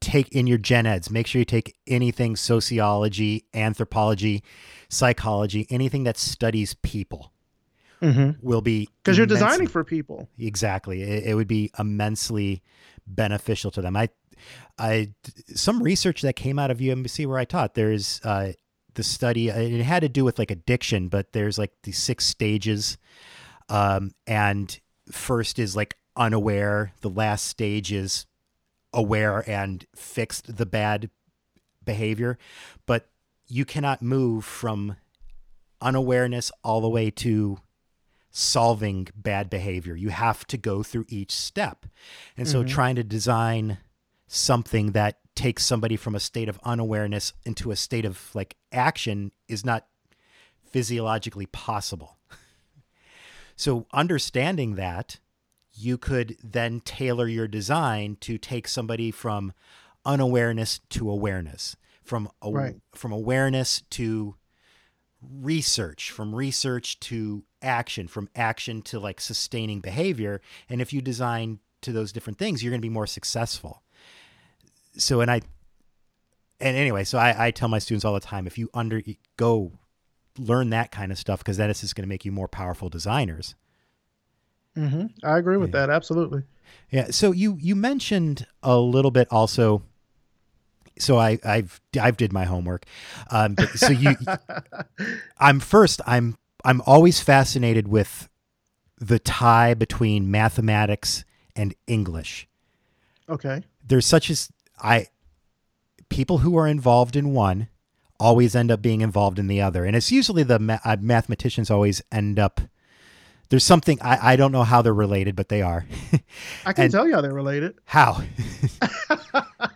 take in your gen eds, make sure you take anything sociology, anthropology, psychology, anything that studies people Mm-hmm. will be Because you're designing for people. exactly it, it would be immensely beneficial to them. I i some research that came out of umbc where i taught there's uh the study uh, it had to do with like addiction but there's like the six stages. Um and first is like unaware. The last stage is aware and fixed the bad behavior. But you cannot move from unawareness all the way to solving bad behavior. You have to go through each step. And so Mhm. trying to design something that takes somebody from a state of unawareness into a state of like action is not physiologically possible. So understanding that, you could then tailor your design to take somebody from unawareness to awareness, from a, Right. from awareness to research, from research to action, from action to like sustaining behavior. And if you design to those different things, you're going to be more successful. So, and I, and anyway, so I, I tell my students all the time, if you under go learn that kind of stuff, because that is just going to make you more powerful designers. Mm-hmm. I agree with Yeah. that. Absolutely. Yeah. So you you mentioned a little bit also. So I I've I've did my homework. Um, but, so you, I'm first. I'm I'm always fascinated with the tie between mathematics and English. okay. There's such as I people who are involved in one always end up being involved in the other, and it's usually the ma- uh, mathematicians always end up. There's something I, I don't know how they're related, but they are. I can And- tell you how they're related. how?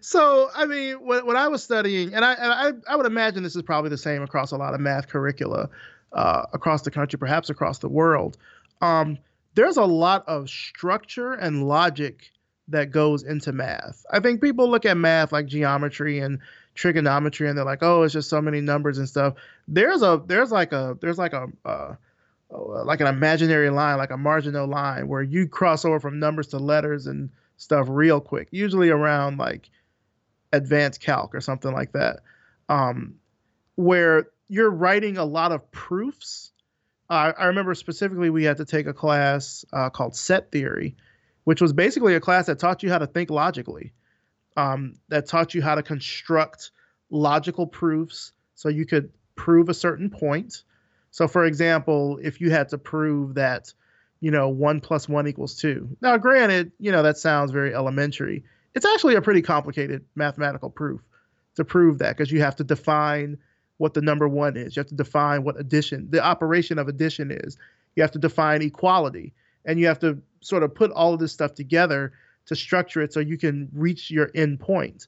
so I mean, when, when I was studying, and I, and I I would imagine this is probably the same across a lot of math curricula uh, across the country, perhaps across the world. Um, there's a lot of structure and logic that goes into math. I think people look at math like geometry and trigonometry and they're like, oh, it's just so many numbers and stuff. There's a there's like a there's like a uh, like an imaginary line, like a marginal line where you cross over from numbers to letters and stuff real quick, usually around like advanced calc or something like that, um, where you're writing a lot of proofs. Uh, I remember specifically we had to take a class uh, called set theory, which was basically a class that taught you how to think logically, um, that taught you how to construct logical proofs so you could prove a certain point. So, for example, if you had to prove that, you know, one plus one equals two. Now, granted, you know, that sounds very elementary. It's actually a pretty complicated mathematical proof to prove that because you have to define what the number one is. You have to define what addition, the operation of addition is. You have to define equality. And you have to sort of put all of this stuff together to structure it so you can reach your end point.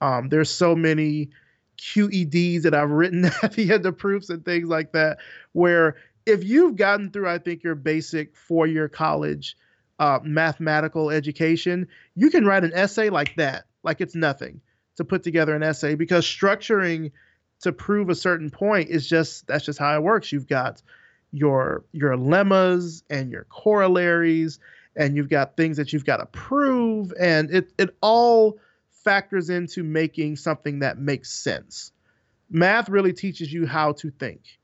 Um, there's so many QEDs that I've written at the end of proofs and things like that, where if you've gotten through, I think, your basic four year college uh, mathematical education, you can write an essay like that, like it's nothing to put together an essay because structuring to prove a certain point is just that's just how it works. You've got your your lemmas and your corollaries and you've got things that you've got to prove and it it all factors into making something that makes sense. Math really teaches you how to think.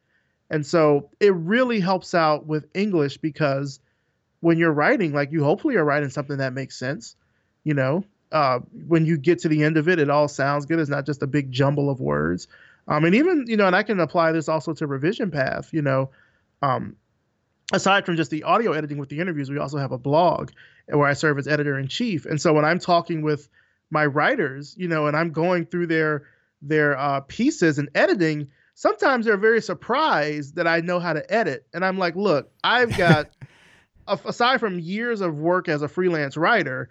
And so it really helps out with English because when you're writing, like you hopefully are writing something that makes sense, you know, uh, when you get to the end of it, it all sounds good. It's not just a big jumble of words. Um, and even, you know, and I can apply this also to revision path, you know, um, aside from just the audio editing with the interviews, we also have a blog where I serve as editor in chief. And so when I'm talking with my writers, you know, and I'm going through their their uh, pieces and editing, sometimes they're very surprised that I know how to edit. And I'm like, look, I've got aside from years of work as a freelance writer,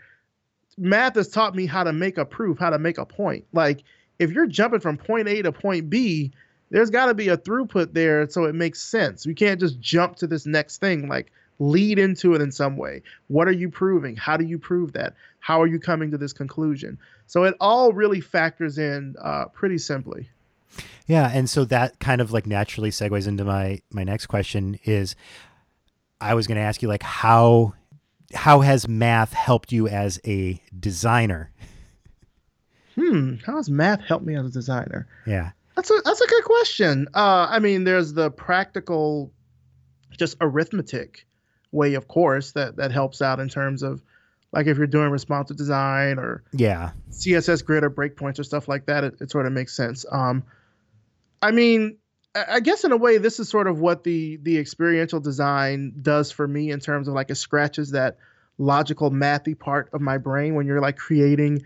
math has taught me how to make a proof, how to make a point. Like if you're jumping from point A to point B, there's got to be a throughput there so it makes sense. You can't just jump to this next thing. Like lead into it in some way. What are you proving? How do you prove that? How are you coming to this conclusion? So it all really factors in uh, pretty simply. Yeah, and so that kind of like naturally segues into my my next question is I was going to ask you like how how has math helped you as a designer? Hmm, how has math helped me as a designer? Yeah. That's a that's a good question. Uh, I mean, there's the practical, just arithmetic way, of course, that that helps out in terms of like if you're doing responsive design or yeah css grid or breakpoints or stuff like that it, it sort of makes sense um i mean I guess in a way, this is sort of what the the experiential design does for me in terms of like it scratches that logical mathy part of my brain when you're like creating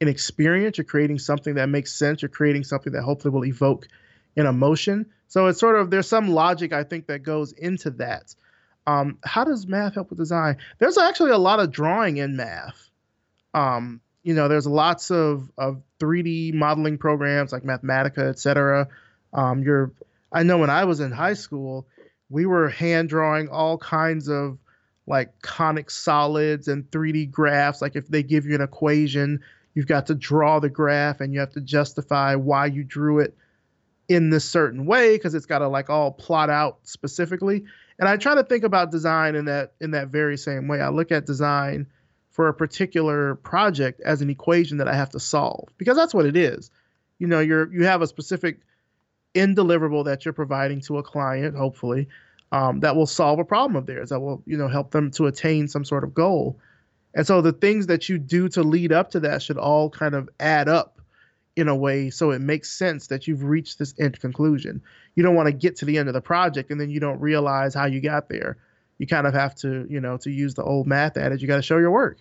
an experience, you're creating something that makes sense, you're creating something that hopefully will evoke an emotion. So it's sort of there's some logic I think that goes into that. Um, how does math help with design? There's actually a lot of drawing in math. Um, you know, there's lots of of 3D modeling programs like Mathematica, et cetera um, you're, I know when I was in high school, we were hand drawing all kinds of like conic solids and 3D graphs. Like if they give you an equation, you've got to draw the graph and you have to justify why you drew it in this certain way because it's got to like all plot out specifically. And I try to think about design in that in that very same way. I look at design for a particular project as an equation that I have to solve because that's what it is. You know, you're you have a specific end deliverable that you're providing to a client, hopefully, um, that will solve a problem of theirs, that will, you know, help them to attain some sort of goal. And so the things that you do to lead up to that should all kind of add up in a way so it makes sense that you've reached this end conclusion. You don't want to get to the end of the project and then you don't realize how you got there. You kind of have to, you know, to use the old math adage, you got to show your work.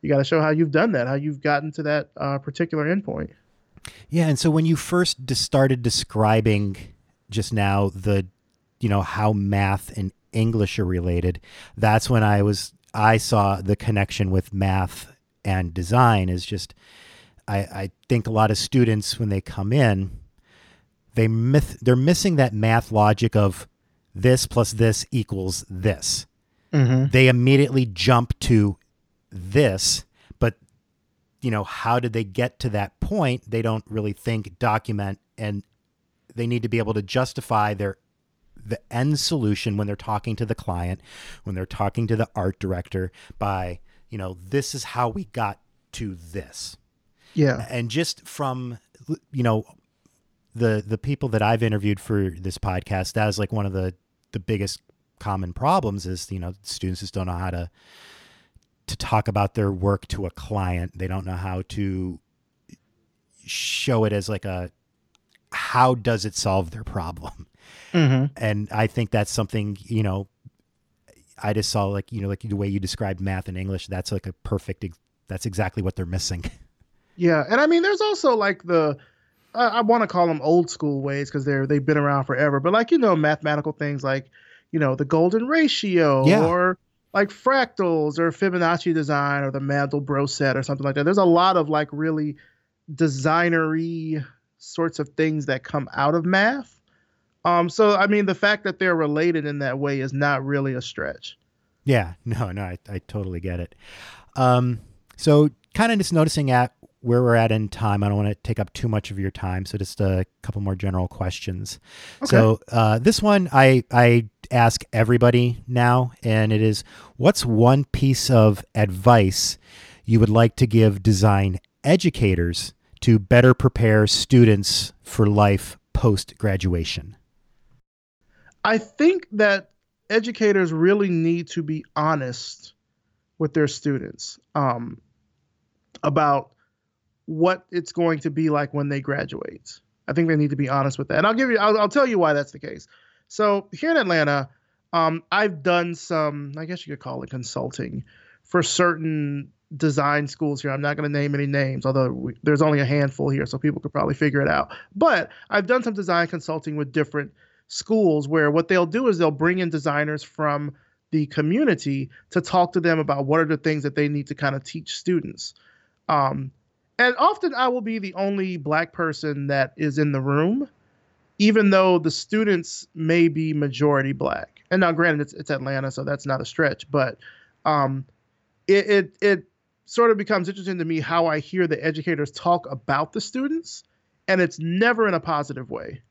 You got to show how you've done that, how you've gotten to that uh, particular endpoint. Yeah, and so when you first started describing just now the, you know, how math and English are related, that's when I was I saw the connection with math and design is just I, I think a lot of students when they come in, they myth, they're missing that math logic of this plus this equals this. mm-hmm. they immediately jump to this, you know, how did they get to that point? They don't really think, document, and they need to be able to justify their the end solution when they're talking to the client, when they're talking to the art director by, you know, this is how we got to this. Yeah. And just from you know the the people that I've interviewed for this podcast, that is like one of the the biggest common problems is, you know, students just don't know how to to talk about their work to a client. They don't know how to show it as like a how does it solve their problem? Mm-hmm. And I think that's something, you know, I just saw like, you know, like the way you described math and English, that's like a perfect, that's exactly what they're missing. Yeah. And I mean, there's also like the, I, I want to call them old school ways because they're, they've been around forever, but like, you know, mathematical things like, you know, the golden ratio yeah. or like fractals or Fibonacci design or the Mandelbrot set or something like that. There's a lot of like really designery sorts of things that come out of math. Um, so I mean, the fact that they're related in that way is not really a stretch. Yeah, no, no, I, I totally get it. Um, so kind of just noticing at where we're at in time. I don't want to take up too much of your time, so just a couple more general questions. Okay. So uh, this one I I ask everybody now, and it is: What's one piece of advice you would like to give design educators to better prepare students for life post graduation? I think that educators really need to be honest with their students um, about what it's going to be like when they graduate. I think they need to be honest with that. And I'll give you, I'll, I'll tell you why that's the case. So here in Atlanta, um, I've done some, I guess you could call it consulting for certain design schools here. I'm not going to name any names, although we, there's only a handful here, so people could probably figure it out. But I've done some design consulting with different schools where what they'll do is they'll bring in designers from the community to talk to them about what are the things that they need to kind of teach students. Um, and often I will be the only black person that is in the room, even though the students may be majority black. And now, granted, it's, it's Atlanta, so that's not a stretch, but um, it, it, it sort of becomes interesting to me how I hear the educators talk about the students, and it's never in a positive way.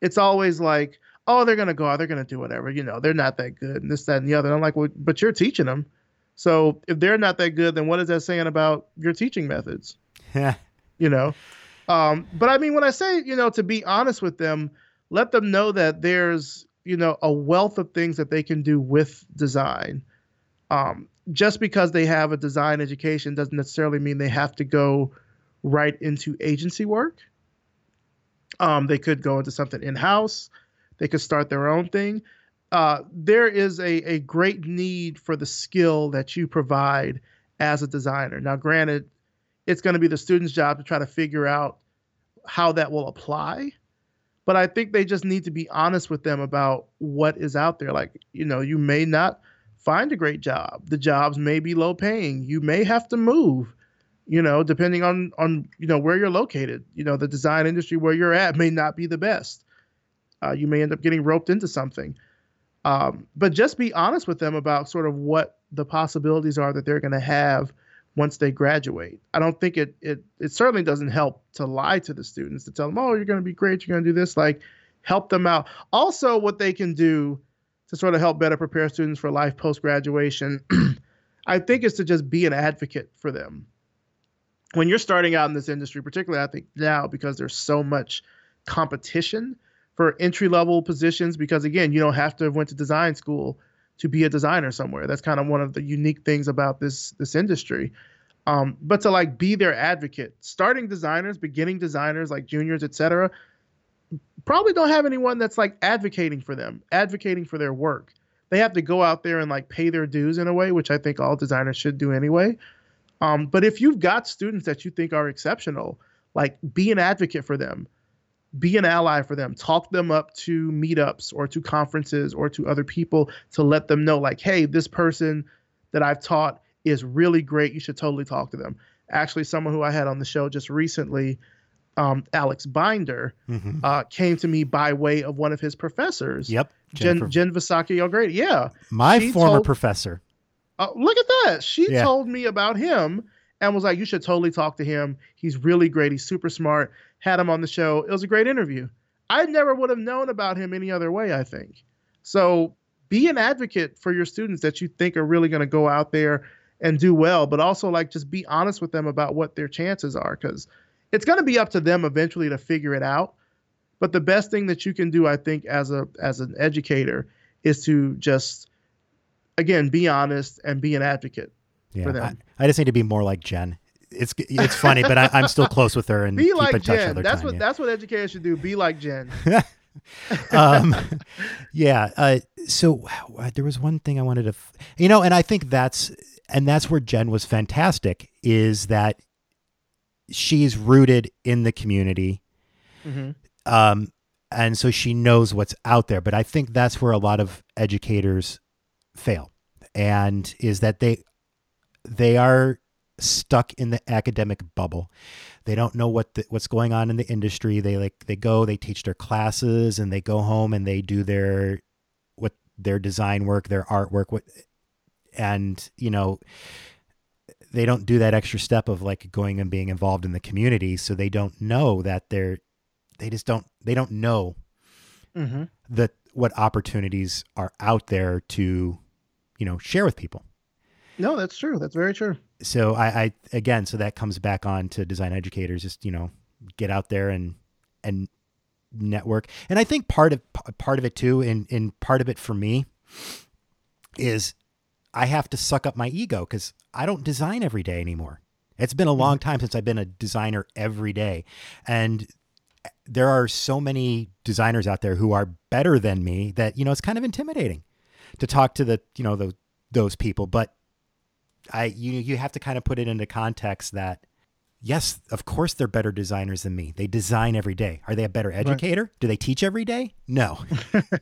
It's always like, oh, they're gonna go out, they're gonna do whatever, you know, they're not that good, and this, that, and the other. And I'm like, well, but you're teaching them. So if they're not that good, then what is that saying about your teaching methods? Yeah. you know? Um, but I mean, when I say, you know, to be honest with them, let them know that there's, you know, a wealth of things that they can do with design. Um, just because they have a design education doesn't necessarily mean they have to go right into agency work. Um, they could go into something in house. They could start their own thing. Uh, there is a, a great need for the skill that you provide as a designer. Now, granted, it's going to be the student's job to try to figure out how that will apply. But I think they just need to be honest with them about what is out there. Like, you know, you may not find a great job. The jobs may be low paying. You may have to move, you know, depending on on you know where you're located. You know, the design industry where you're at may not be the best. Uh, you may end up getting roped into something. Um, but just be honest with them about sort of what the possibilities are that they're going to have once they graduate. I don't think it it it certainly doesn't help to lie to the students to tell them, "Oh, you're going to be great, you're going to do this." Like help them out. Also, what they can do to sort of help better prepare students for life post graduation, I think is to just be an advocate for them. When you're starting out in this industry, particularly I think now because there's so much competition for entry level positions because again, you don't have to have went to design school to be a designer somewhere. That's kind of one of the unique things about this this industry. Um, but to like be their advocate, starting designers, beginning designers like juniors, etc probably don't have anyone that's like advocating for them, advocating for their work. They have to go out there and like pay their dues in a way, which I think all designers should do anyway. Um, but if you've got students that you think are exceptional, like be an advocate for them, be an ally for them, talk them up to meetups or to conferences or to other people to let them know, like, hey, this person that I've taught is really great. You should totally talk to them. Actually, someone who I had on the show just recently um, Alex Binder, Mhm. uh, came to me by way of one of his professors. Yep. Jen, Jen Visocky O'Grady. Yeah. my she former told- professor. Uh, look at that. She Yeah. told me about him and was like, you should totally talk to him. He's really great. He's super smart. Had him on the show. It was a great interview. I never would have known about him any other way, I think. So be an advocate for your students that you think are really going to go out there and do well, but also like just be honest with them about what their chances are because it's going to be up to them eventually to figure it out. But the best thing that you can do, I think, as a as an educator, is to just again be honest and be an advocate. Yeah. for I, them. I just need to be more like Jen. It's it's funny, but I, I'm still close with her and Be keep like in touch Jen. That's time. what yeah. that's what educators should do. Be like Jen. um, yeah. Uh, so uh, there was one thing I wanted to, f- you know, and I think that's, and that's where Jen was fantastic is that she's rooted in the community. hmm Um, and so she knows what's out there. But I think that's where a lot of educators fail and is that they, they are stuck in the academic bubble. They don't know what the, what's going on in the industry. They like they go, they teach their classes, and they go home and they do their what their design work, their artwork, what, and you know they don't do that extra step of like going and being involved in the community. So they don't know that they're they just don't they don't know hmm that what opportunities are out there to you know share with people No, that's true. That's very true. so I, I again so that comes back on to design educators just you know get out there and and network. And i think part of part of it too and and part of it for me is i have to suck up my ego because i don't design every day anymore. It's been a long mm-hmm. time since i've been a designer every day. And there are so many designers out there who are better than me that you know it's kind of intimidating to talk to the you know the, those people. But I you you have to kind of put it into context that yes, of course they're better designers than me. They design every day. Are they a better educator? Do they teach every day? No.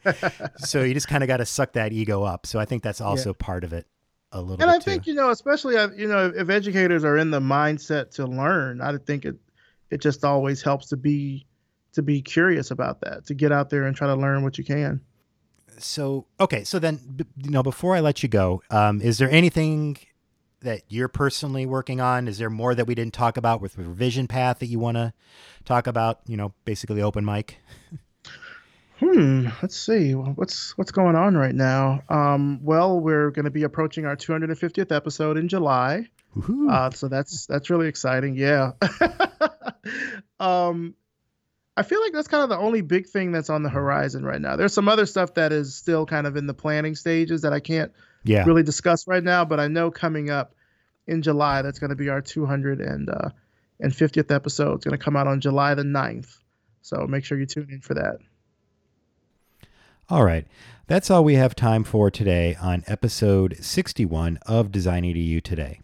so you just kind of got to suck that ego up. So I think that's also part of it a little bit. And I too. think you know, especially uh, you know, if educators are in the mindset to learn, I think it it just always helps to be to be curious about that, to get out there and try to learn what you can. so okay, so then b- you know before I let you go, um, is there anything that you're personally working on? Is there more that we didn't talk about with the revision path that you want to talk about? You know, basically open mic. Hmm. Let's see. What's what's going on right now? Um. Well, we're going to be approaching our 250th episode in July. Uh, so that's that's really exciting. Yeah. um, I feel like that's kind of the only big thing that's on the horizon right now. There's some other stuff that is still kind of in the planning stages that I can't yeah. really discuss right now, but I know coming up in July that's going to be our 200 and uh, and 50th episode. It's going to come out on July the 9th. So make sure you tune in for that. All right. That's all we have time for today on episode 61 of Design EDU Today.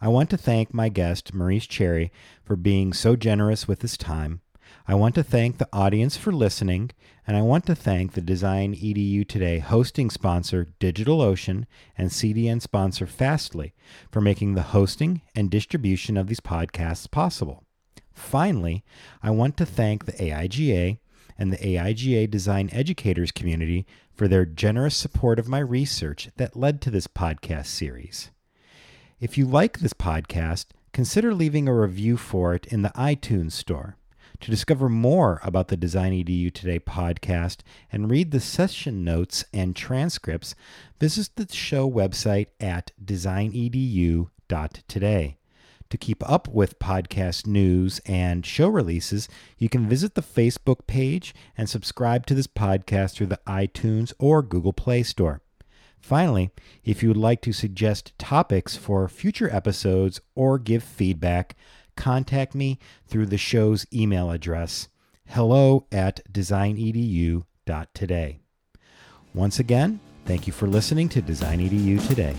I want to thank my guest, Maurice Cherry, for being so generous with his time. I want to thank the audience for listening, and I want to thank the Design EDU Today hosting sponsor DigitalOcean and CDN sponsor Fastly for making the hosting and distribution of these podcasts possible. Finally, I want to thank the AIGA and the AIGA Design Educators community for their generous support of my research that led to this podcast series. If you like this podcast, consider leaving a review for it in the iTunes Store. To discover more about the Design EDU Today podcast and read the session notes and transcripts, visit the show website at designedu.today. To keep up with podcast news and show releases, you can visit the Facebook page and subscribe to this podcast through the iTunes or Google Play Store. Finally, if you would like to suggest topics for future episodes or give feedback, contact me through the show's email address hello at designedu.today. Once again, thank you for listening to Design EDU today.